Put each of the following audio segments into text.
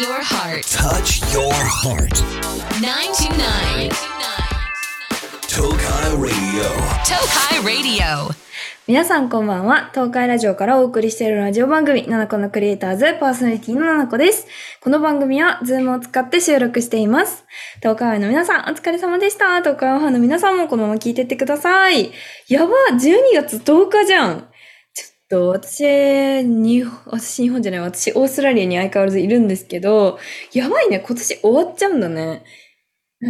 your heart. Touch your heart. 929. Tokai Radio. Tokai Radio. 皆さんこんばんは。東海ラジオからお送りしているラジオ番組、ナナコのクリエイターズパーソナリティのナナコです。この番組は、 Zoom を使って収録しています。東海の皆さん、お疲れ様でした。東海オファーの皆さんもこのまま聞いてってください。やば、12月10日じゃん。と、私、に、私日本じゃない、私オーストラリアに相変わらずいるんですけど、やばいね、今年終わっちゃうんだね。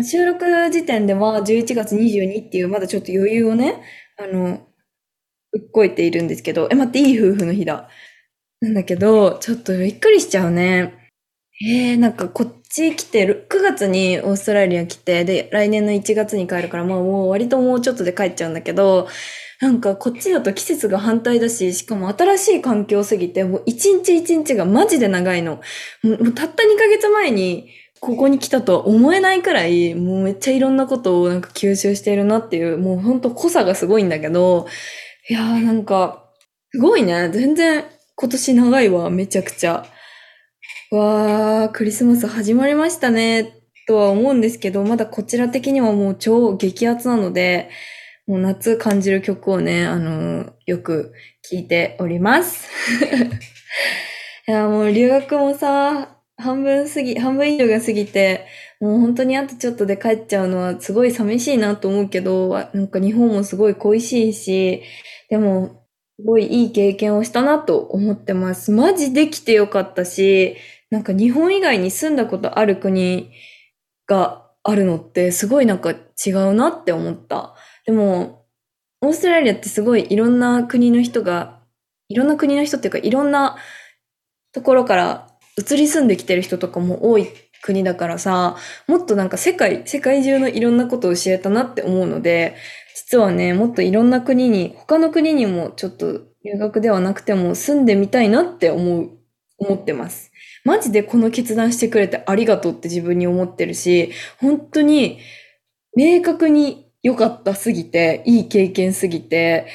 収録時点では11月22っていうまだちょっと余裕をね、あの、うっこいているんですけど、え、待って、いい夫婦の日だ。なんだけど、ちょっとびっくりしちゃうね。えー、なんかこち来てる、9月にオーストラリア来て、で、来年の1月に帰るから、まあもう割ともうちょっとで帰っちゃうんだけど、なんかこっちだと季節が反対だし、しかも新しい環境すぎて、もう一日一日がマジで長いの。もうたった2ヶ月前に、ここに来たとは思えないくらい、もうめっちゃいろんなことをなんか吸収しているなっていう、もうほんと濃さがすごいんだけど、いやーなんか、すごいね。全然今年長いわ、めちゃくちゃ。わー、クリスマス始まりましたね、とは思うんですけど、まだこちら的にはもう超激アツなので、もう夏感じる曲をね、あのーよく聴いております。いや、もう留学もさ、半分過ぎ、半分以上が過ぎて、もう本当にあとちょっとで帰っちゃうのはすごい寂しいなと思うけど、なんか日本もすごい恋しいし、でも、すごいいい経験をしたなと思ってます。マジで来てよかったし、なんか日本以外に住んだことある国があるのってすごいなんか違うなって思った。でも、オーストラリアってすごいいろんな国の人が、いろんな国の人っていうかいろんなところから移り住んできてる人とかも多い国だからさ、もっとなんか世界、世界中のいろんなことを知れたなって思うので、実はね、もっといろんな国に、他の国にもちょっと留学ではなくても住んでみたいなって思う、思ってます。マジでこの決断してくれてありがとうって自分に思ってるし、本当に明確に良かったすぎて、いい経験すぎて、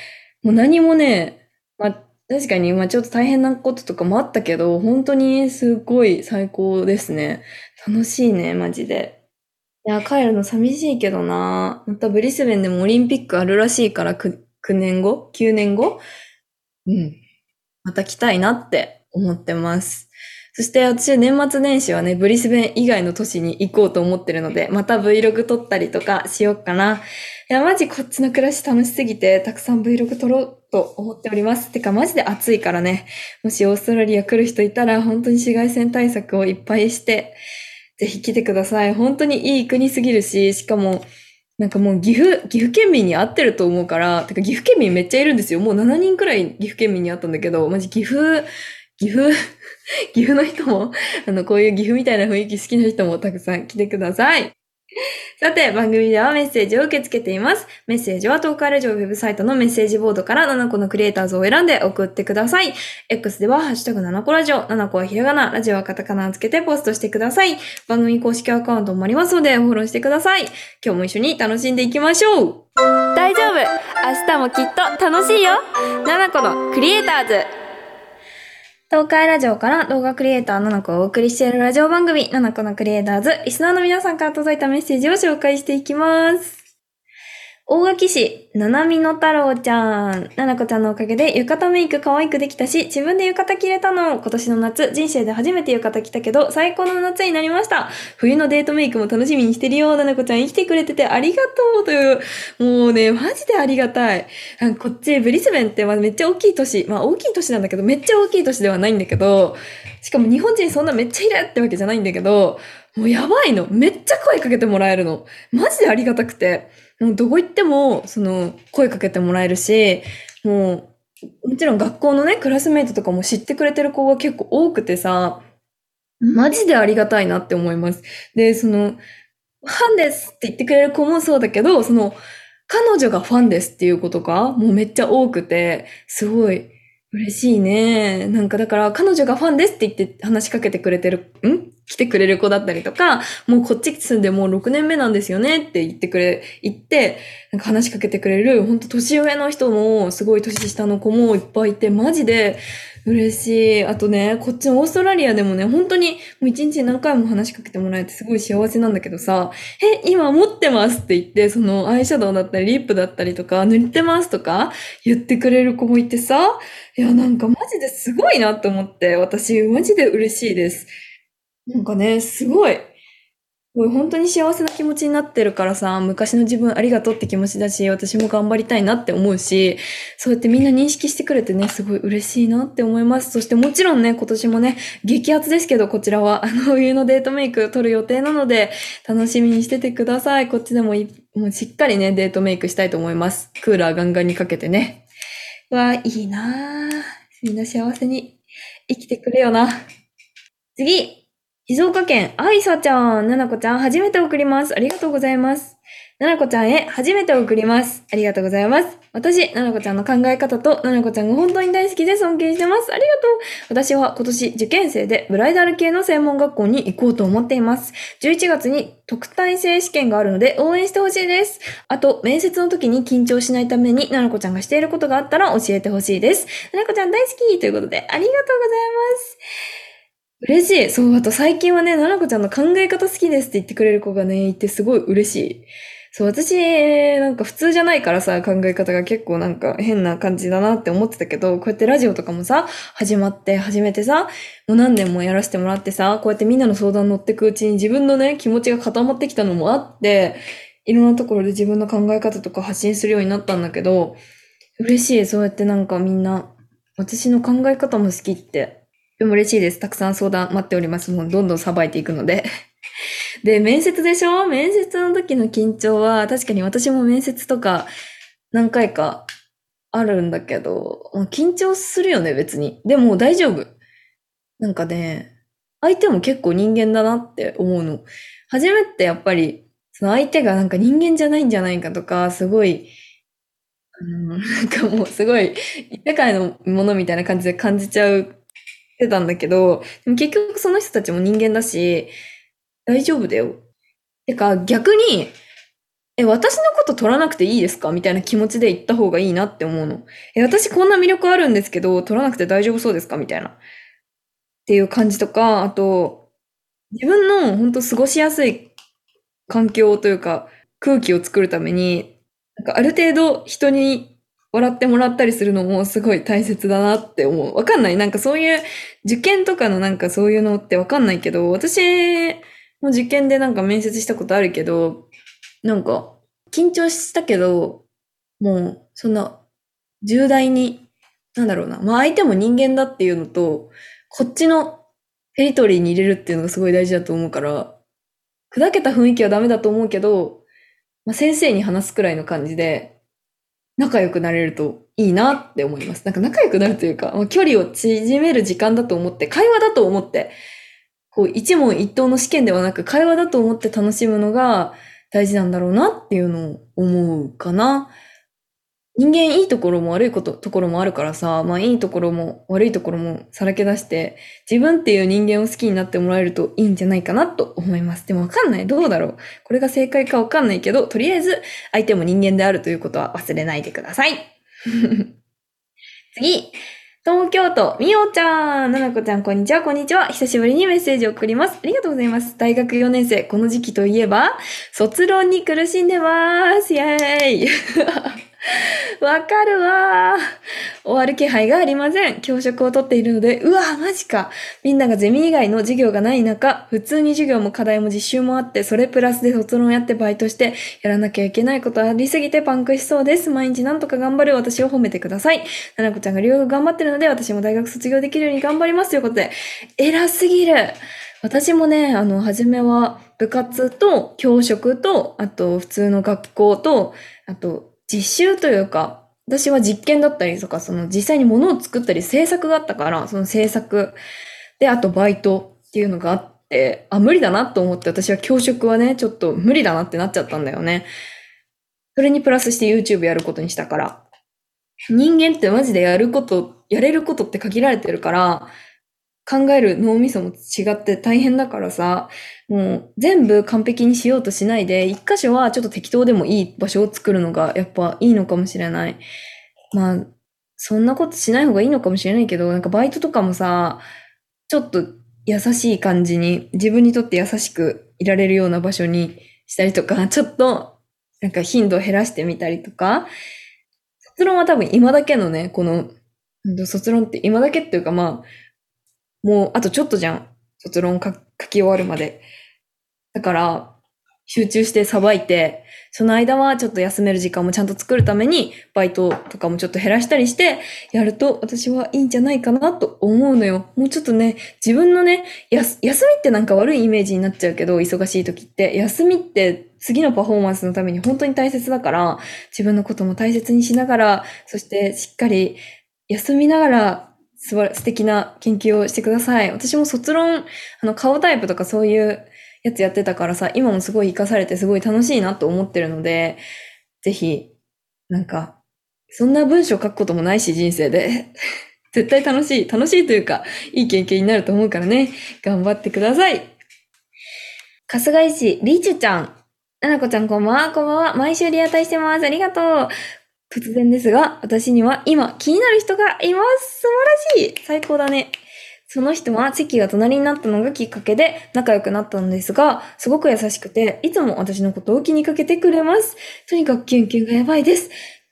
もう何もね、まあ確かにまあちょっと大変なこととかもあったけど、本当にすごい最高ですね。楽しいね、マジで。いや、帰るの寂しいけどな。またブリスベンでもオリンピックあるらしいから9、9年後 ?9 年後？うん。また来たいなって思ってます。そして私年末年始はね、ブリスベン以外の都市に行こうと思ってるので、また Vlog 撮ったりとかしようかな。いや、マジこっちの暮らし楽しすぎて、たくさん Vlog 撮ろうと思っております。てか、マジで暑いからね。もしオーストラリア来る人いたら、本当に紫外線対策をいっぱいして、ぜひ来てください。本当にいい国すぎるし、しかも、なんかもう岐阜、岐阜県民に合ってると思うから、てか岐阜県民めっちゃいるんですよ。もう7人くらい岐阜県民に会ったんだけど、マジ岐阜、岐阜、岐阜の人も、あの、こういう岐阜みたいな雰囲気好きな人もたくさん来てください。さて、番組ではメッセージを受け付けています。メッセージは東海ラジオウェブサイトのメッセージボードから7個のクリエイターズを選んで送ってください。X では、ハッシュタグ7個ラジオ、7個はひらがな、ラジオはカタカナをつけてポストしてください。番組公式アカウントもありますので、フォローしてください。今日も一緒に楽しんでいきましょう大丈夫明日もきっと楽しいよ !7 個のクリエイターズ東海ラジオから動画クリエイターのなこをお送りしているラジオ番組ななこのクリエイターズ、リスナーの皆さんから届いたメッセージを紹介していきます。大垣市、ななみの太郎ちゃん。ななこちゃんのおかげで浴衣メイク可愛くできたし、自分で浴衣着れたの。今年の夏、人生で初めて浴衣着たけど、最高の夏になりました。冬のデートメイクも楽しみにしてるよ。ななこちゃん生きてくれててありがとうという。もうね、マジでありがたい。こっち、ブリスベンってめっちゃ大きい都市。まあ大きい都市なんだけど、めっちゃ大きい都市ではないんだけど、しかも日本人そんなめっちゃいるってわけじゃないんだけど、もうやばいの。めっちゃ声かけてもらえるの。マジでありがたくて。もうどこ行っても、その、声かけてもらえるし、もう、もちろん学校のね、クラスメイトとかも知ってくれてる子が結構多くてさ、マジでありがたいなって思います。で、その、ファンですって言ってくれる子もそうだけど、その、彼女がファンですっていう子とか、もうめっちゃ多くて、すごい嬉しいね。なんかだから、彼女がファンですって言って話しかけてくれてる、ん来てくれる子だったりとか、もうこっち住んでもう6年目なんですよねって言ってくれ、言って、なんか話しかけてくれる、本当年上の人も、すごい年下の子もいっぱいいて、マジで嬉しい。あとね、こっちのオーストラリアでもね、本当にもう一日何回も話しかけてもらえてすごい幸せなんだけどさ、え、今持ってますって言って、そのアイシャドウだったり、リップだったりとか、塗ってますとか言ってくれる子もいてさ、いや、なんかマジですごいなって思って、私マジで嬉しいです。なんかね、すごい。これ本当に幸せな気持ちになってるからさ、昔の自分ありがとうって気持ちだし、私も頑張りたいなって思うし、そうやってみんな認識してくれてね、すごい嬉しいなって思います。そしてもちろんね、今年もね、激アツですけど、こちらは、あの、冬のデートメイク撮る予定なので、楽しみにしててください。こっちでもいもうしっかりね、デートメイクしたいと思います。クーラーガンガンにかけてね。うわ、いいなぁ。みんな幸せに生きてくれよな。次静岡県、あいさちゃん、ななこちゃん、初めて送ります。ありがとうございます。ななこちゃんへ、初めて送ります。ありがとうございます。私、ななこちゃんの考え方と、ななこちゃんが本当に大好きで尊敬してます。ありがとう。私は今年受験生でブライダル系の専門学校に行こうと思っています。11月に特待生試験があるので応援してほしいです。あと、面接の時に緊張しないために、ななこちゃんがしていることがあったら教えてほしいです。ななこちゃん大好きということで、ありがとうございます。嬉しい。そう、あと最近はね、ななこちゃんの考え方好きですって言ってくれる子がね、いてすごい嬉しい。そう、私、なんか普通じゃないからさ、考え方が結構なんか変な感じだなって思ってたけど、こうやってラジオとかもさ、始まって、始めてさ、もう何年もやらせてもらってさ、こうやってみんなの相談乗ってくうちに自分のね、気持ちが固まってきたのもあって、いろんなところで自分の考え方とか発信するようになったんだけど、嬉しい。そうやってなんかみんな、私の考え方も好きってでも嬉しいです。たくさん相談待っております。もうどんどんさばいていくので。で、面接でしょ？面接の時の緊張は、確かに私も面接とか何回かあるんだけど、緊張するよね、別に。でも大丈夫。なんかね、相手も結構人間だなって思うの。初めてやっぱり、その相手がなんか人間じゃないんじゃないかとか、すごい、うん、なんかもうすごい、世界のものみたいな感じで感じちゃうてたんだけど、でも結局その人たちも人間だし、大丈夫だよ。てか逆に、え、私のこと取らなくていいですか？みたいな気持ちで言った方がいいなって思うの。え、私こんな魅力あるんですけど、取らなくて大丈夫そうですか？みたいな。っていう感じとか、あと、自分の本当過ごしやすい環境というか、空気を作るために、なんかある程度人に笑ってもらったりするのもすごい大切だなって思う。わかんない。なんかそういう受験とかのなんかそういうのってわかんないけど、私も受験でなんか面接したことあるけど、なんか緊張したけど、もうそんな重大に、なんだろうな。まあ相手も人間だっていうのと、こっちのテリトリーに入れるっていうのがすごい大事だと思うから、砕けた雰囲気はダメだと思うけど、まあ、先生に話すくらいの感じで、仲良くなれるといいなって思います。なんか仲良くなるというか、距離を縮める時間だと思って、会話だと思って、こう一問一答の試験ではなく会話だと思って楽しむのが大事なんだろうなっていうのを思うかな。人間いいところも悪いこと、ところもあるからさ、まあいいところも悪いところもさらけ出して、自分っていう人間を好きになってもらえるといいんじゃないかなと思います。でもわかんない。どうだろう。これが正解かわかんないけど、とりあえず相手も人間であるということは忘れないでください。次。東京都、みおちゃん。ななこちゃん、こんにちは、こんにちは。久しぶりにメッセージを送ります。ありがとうございます。大学4年生、この時期といえば、卒論に苦しんでます。イェーイ。わかるわー。終わる気配がありません。教職を取っているので、うわー、マジか。みんながゼミ以外の授業がない中、普通に授業も課題も実習もあって、それプラスで卒論やってバイトして、やらなきゃいけないことありすぎてパンクしそうです。毎日なんとか頑張る私を褒めてください。ななこちゃんが留学頑張ってるので、私も大学卒業できるように頑張ります。ということで、偉すぎる。私もね、あの、初めは部活と教職と、あと普通の学校と、あと実習というか、私は実験だったりとか、その実際に物を作ったり制作があったから、その制作で、あとバイトっていうのがあって、あ、無理だなと思って私は教職はね、ちょっと無理だなってなっちゃったんだよね。それにプラスして YouTube やることにしたから。人間ってマジでやること、やれることって限られてるから、考える脳みそも違って大変だからさ、もう全部完璧にしようとしないで、一箇所はちょっと適当でもいい場所を作るのがやっぱいいのかもしれない。まあ、そんなことしない方がいいのかもしれないけど、なんかバイトとかもさ、ちょっと優しい感じに、自分にとって優しくいられるような場所にしたりとか、ちょっとなんか頻度を減らしてみたりとか、卒論は多分今だけのね、この、卒論って今だけっていうかまあ、もうあとちょっとじゃん。卒論書き終わるまで。だから、集中してさばいて、その間はちょっと休める時間もちゃんと作るために、バイトとかもちょっと減らしたりして、やると私はいいんじゃないかなと思うのよ。もうちょっとね、自分のね、休みってなんか悪いイメージになっちゃうけど、忙しい時って。休みって次のパフォーマンスのために本当に大切だから、自分のことも大切にしながら、そしてしっかり休みながら、すば素敵な研究をしてください。私も卒論、あの、顔タイプとかそういうやつやってたからさ、今もすごい活かされてすごい楽しいなと思ってるので、ぜひ、なんか、そんな文章書くこともないし、人生で。絶対楽しい。楽しいというか、いい経験になると思うからね。頑張ってください。春日井市、りちゅちゃん。ななこちゃんこんばんは、こんばんは。毎週リアタイしてます。ありがとう。突然ですが、私には今気になる人がいます。素晴らしい。最高だね。その人は席が隣になったのがきっかけで仲良くなったのですが、すごく優しくて、いつも私のことを気にかけてくれます。とにかくキュンキュンがやばいです。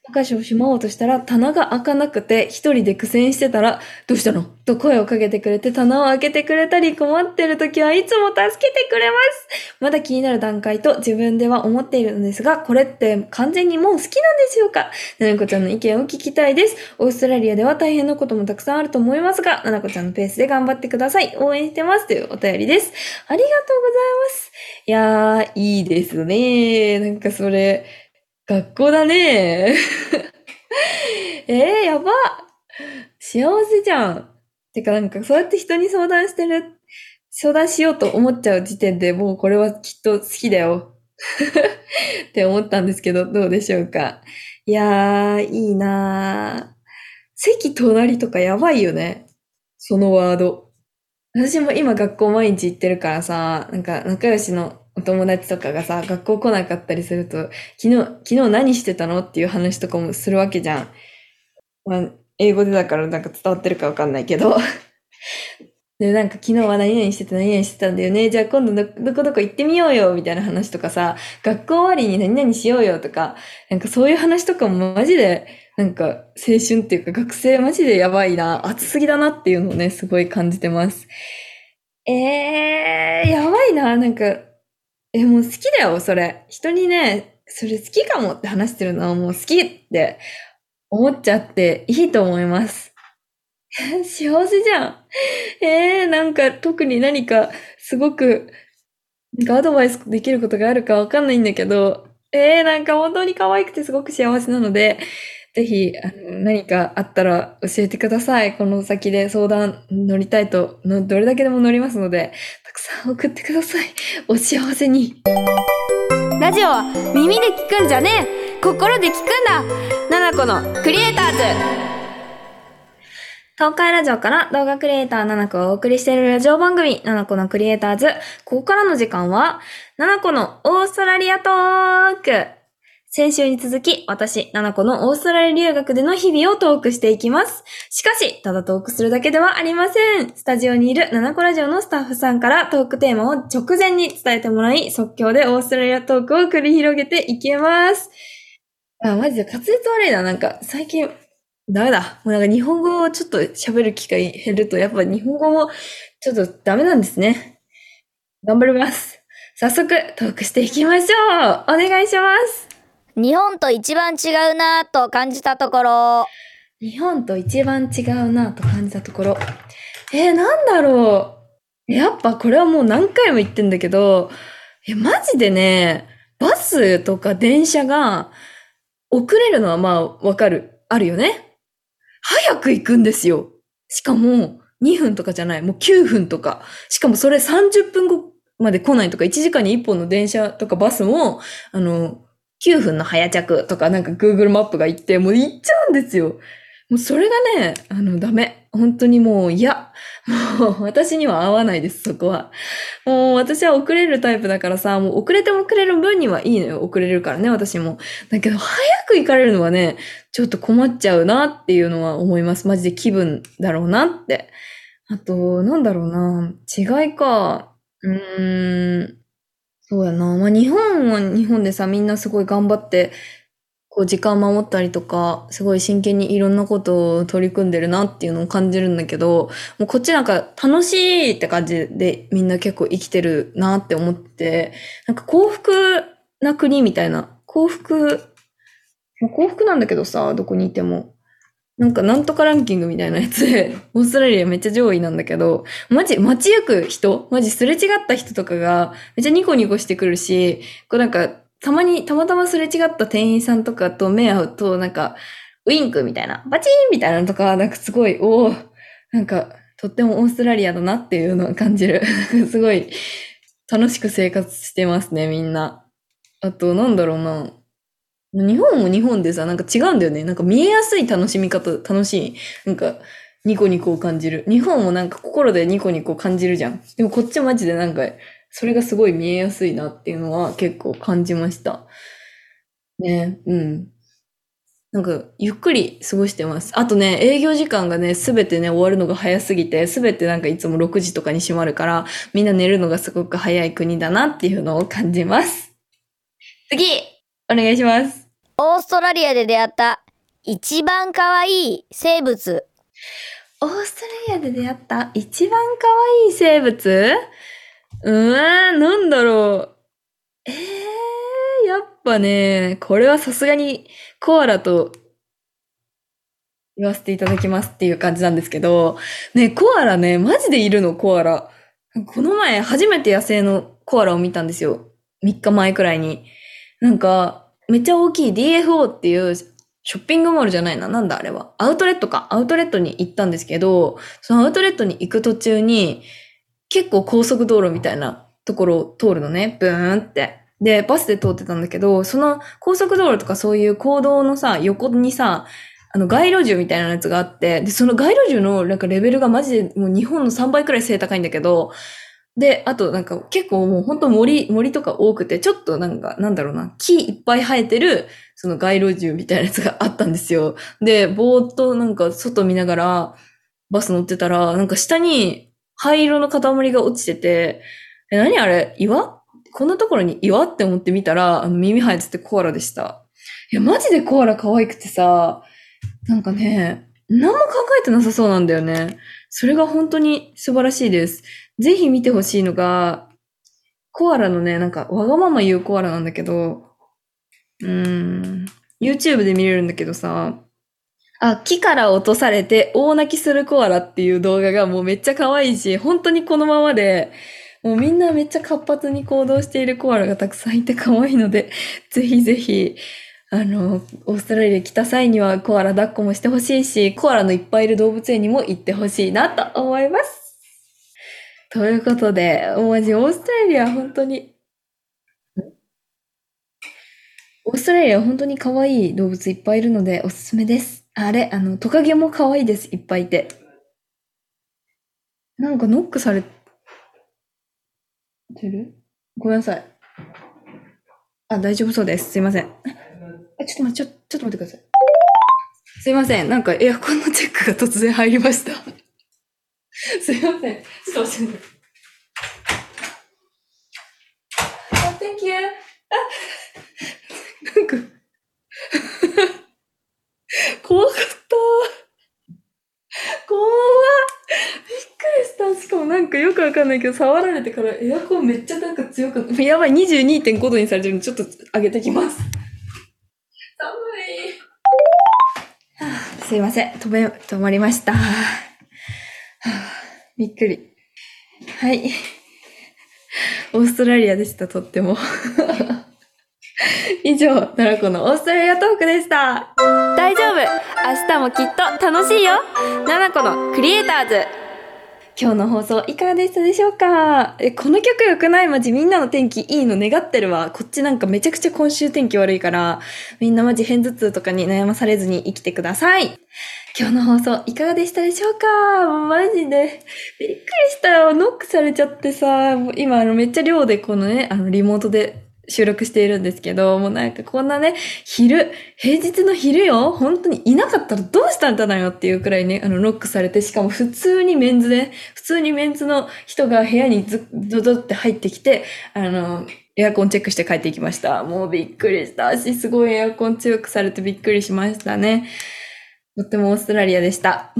お菓子をしまおうとしたら棚が開かなくて一人で苦戦してたら、どうしたの？と声をかけてくれて棚を開けてくれたり困ってる時はいつも助けてくれます。まだ気になる段階と自分では思っているのですが、これって完全にもう好きなんでしょうか？ななこちゃんの意見を聞きたいです。オーストラリアでは大変なこともたくさんあると思いますが、ななこちゃんのペースで頑張ってください。応援してます。というお便りです。ありがとうございます。いやー、いいですね。なんかそれ、学校だね。えー、やば幸せじゃん。てかなんかそうやって人に相談してる、相談しようと思っちゃう時点でもうこれはきっと好きだよ。って思ったんですけど、どうでしょうか。いやー、いいなー。席隣とかやばいよね。そのワード。私も今学校毎日行ってるからさ、なんか仲良しのお友達とかがさ、学校来なかったりすると、昨日、昨日何してたのっていう話とかもするわけじゃん。まあ、英語でだからなんか伝わってるかわかんないけど。で、なんか昨日は何々してた何々してたんだよね。じゃあ今度どどこどこ行ってみようよみたいな話とかさ、学校終わりに何々しようよとか、なんかそういう話とかもマジで、なんか青春っていうか学生マジでやばいな、熱すぎだなっていうのをね、すごい感じてます。えー、やばいな、なんか、え、もう好きだよ、それ。人にね、それ好きかもって話してるのはもう好きって思っちゃっていいと思います。幸せじゃん。えー、なんか特に何かすごく、なんかアドバイスできることがあるかわかんないんだけど、えー、なんか本当に可愛くてすごく幸せなので、ぜひ、あの何かあったら教えてください。この先で相談乗りたいと、のどれだけでも乗りますので、たくさん送ってください。お幸せに。ラジオは耳で聞くんじゃねえ心で聞くんだナナコのクリエイターズ東海ラジオから動画クリエイターナナコをお送りしているラジオ番組、ナナコのクリエイターズ。ここからの時間は、ナナコのオーストラリアトーク。先週に続き、私、ナナコのオーストラリア留学での日々をトークしていきます。しかし、ただトークするだけではありません。スタジオにいるナナコラジオのスタッフさんからトークテーマを直前に伝えてもらい、即興でオーストラリアトークを繰り広げていきます。あ、マジで滑舌悪いな。なんか、最近、ダメだ。もうなんか日本語をちょっと喋る機会減ると、やっぱ日本語もちょっとダメなんですね。頑張ります。早速、トークしていきましょう。お願いします。日本と一番違うなぁと感じたところ日本と一番違うなと感じたところ。えー、なんだろう。やっぱこれはもう何回も言ってんだけど、え、マジでね、バスとか電車が遅れるのはまあわかる。あるよね。早く行くんですよ。しかも2分とかじゃない。もう9分とか。しかもそれ30分後まで来ないとか、1時間に1本の電車とかバスも、あの、9分の早着とかなんか Google マップが言って、もう行っちゃうんですよ。もうそれがね、あの、ダメ。本当にもう嫌。もう私には合わないです、そこは。もう私は遅れるタイプだからさ、もう遅れても遅れる分にはいいのよ。遅れるからね、私も。だけど、早く行かれるのはね、ちょっと困っちゃうなっていうのは思います。マジで気分だろうなって。あと、なんだろうな。違いか。うーん。そうやな。まあ、日本は日本でさ、みんなすごい頑張って、こう時間守ったりとか、すごい真剣にいろんなことを取り組んでるなっていうのを感じるんだけど、もうこっちなんか楽しいって感じでみんな結構生きてるなって思って、なんか幸福な国みたいな、幸福、幸福なんだけどさ、どこにいても。なんかなんとかランキングみたいなやつで、オーストラリアめっちゃ上位なんだけど、マジ、街行く人？マジすれ違った人とかがめっちゃニコニコしてくるし、こうなんか、たまに、たまたますれ違った店員さんとかと目合うと、なんか、ウインクみたいな、バチーンみたいなのとか、なんかすごい、おおなんか、とってもオーストラリアだなっていうのを感じる。すごい、楽しく生活してますね、みんな。あと、なんだろうな。日本も日本でさ、なんか違うんだよね。なんか見えやすい楽しみ方、楽しい。なんか、ニコニコを感じる。日本もなんか心でニコニコ感じるじゃん。でもこっちマジでなんか、それがすごい見えやすいなっていうのは結構感じました。ね、うん。なんか、ゆっくり過ごしてます。あとね、営業時間がね、すべてね、終わるのが早すぎて、すべてなんかいつも6時とかに閉まるから、みんな寝るのがすごく早い国だなっていうのを感じます。次お願いします。オーストラリアで出会った一番可愛い生物。オーストラリアで出会った一番可愛い生物？うーん、なんだろう。えー、やっぱね、これはさすがにコアラと言わせていただきますっていう感じなんですけど、ね、コアラね、マジでいるの、コアラ。この前初めて野生のコアラを見たんですよ。3日前くらいに。なんか、めっちゃ大きい DFO っていうショッピングモールじゃないな。なんだあれは。アウトレットか。アウトレットに行ったんですけど、そのアウトレットに行く途中に、結構高速道路みたいなところを通るのね。ブーンって。で、バスで通ってたんだけど、その高速道路とかそういう行動のさ、横にさ、あの、街路樹みたいなやつがあって、で、その街路樹のなんかレベルがマジでもう日本の3倍くらい背高いんだけど、で、あとなんか結構もう本当森、森とか多くて、ちょっとなんか、なんだろうな、木いっぱい生えてる、その街路樹みたいなやつがあったんですよ。で、ぼーっとなんか外見ながらバス乗ってたら、なんか下に灰色の塊が落ちてて、え、何あれ？岩？こんなところに岩？って思ってみたら、あの耳生えててコアラでした。いや、マジでコアラ可愛くてさ、なんかね、何も考えてなさそうなんだよね。それが本当に素晴らしいです。ぜひ見てほしいのが、コアラのね、なんかわがまま言うコアラなんだけど、うーん、YouTube で見れるんだけどさ、あ、木から落とされて大泣きするコアラっていう動画がもうめっちゃ可愛いし、本当にこのままで、もうみんなめっちゃ活発に行動しているコアラがたくさんいて可愛いので、ぜひぜひ、あの、オーストラリア来た際にはコアラ抱っこもしてほしいし、コアラのいっぱいいる動物園にも行ってほしいなと思います。ということで、マジオーストラリア本当に、オーストラリア本当に可愛い動物いっぱいいるのでおすすめです。あれ、あの、トカゲも可愛いです。いっぱいいて。なんかノックされてる？ごめんなさい。あ、大丈夫そうです。すいません。あちょっと待って、ちょ、ちょっと待ってください。すいません。なんかエアコンのチェックが突然入りました。すいません。ちょっと待ってください。あ、Thank you. あ、なんか、怖かった。怖っびっくりした。しかもなんかよくわかんないけど、触られてからエアコンめっちゃなんか強く、やばい、22.5度にされてるんで、ちょっと上げてきます。すいません。止め、止まりました。びっくり。はい。オーストラリアでした、とっても。以上、奈良子のオーストラリアトークでした。大丈夫明日もきっと楽しいよナナコのクリエイターズ今日の放送いかがでしたでしょうか？え、この曲良くない？マジみんなの天気いいの願ってるわ。こっちなんかめちゃくちゃ今週天気悪いから、みんなマジ偏頭痛とかに悩まされずに生きてください。今日の放送いかがでしたでしょうか？マジで。びっくりしたよ。ノックされちゃってさ、今あのめっちゃ寮でこのね、あのリモートで収録しているんですけど、もうなんかこんなね、昼、平日の昼よ本当にいなかったらどうしたんだなよっていうくらいね、あのノックされて、しかも普通にメンズで、普通にメンズの人が部屋にずドドって入ってきて、あの、エアコンチェックして帰っていきました。もうびっくりした。足すごいエアコン強くされてびっくりしましたね。とってもオーストラリアでした。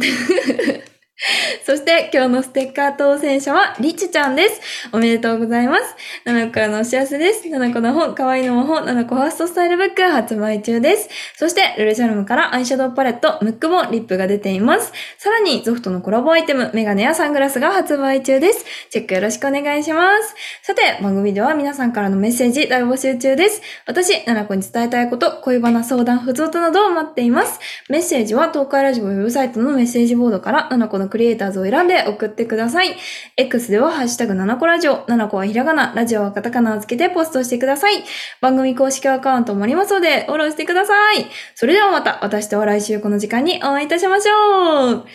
そして今日のステッカー当選者はリチちゃんです。おめでとうございます。ナナコからのお知らせです。ナナコの本、可愛いの魔法、ナナコファーストスタイルブック発売中です。そして、ルルシャルムからアイシャドウパレット、ムック本、リップが出ています。さらに、 Zoff とのコラボアイテム、メガネやサングラスが発売中です。チェックよろしくお願いします。さて、番組では皆さんからのメッセージ大募集中です。私、ナナコに伝えたいこと、恋バナ相談、ふつおたなどを待っています。メッセージは東海ラジオウェブサイトのメッセージボードから、ナナコのクリエイターズを選んで送ってください。X では、ハッシュタグ7個ラジオ、7個はひらがな、ラジオはカタカナをつけてポストしてください。番組公式アカウントもありますので、フォローしてください。それではまた、私とは来週この時間にお会いいたしましょう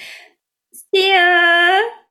See ya!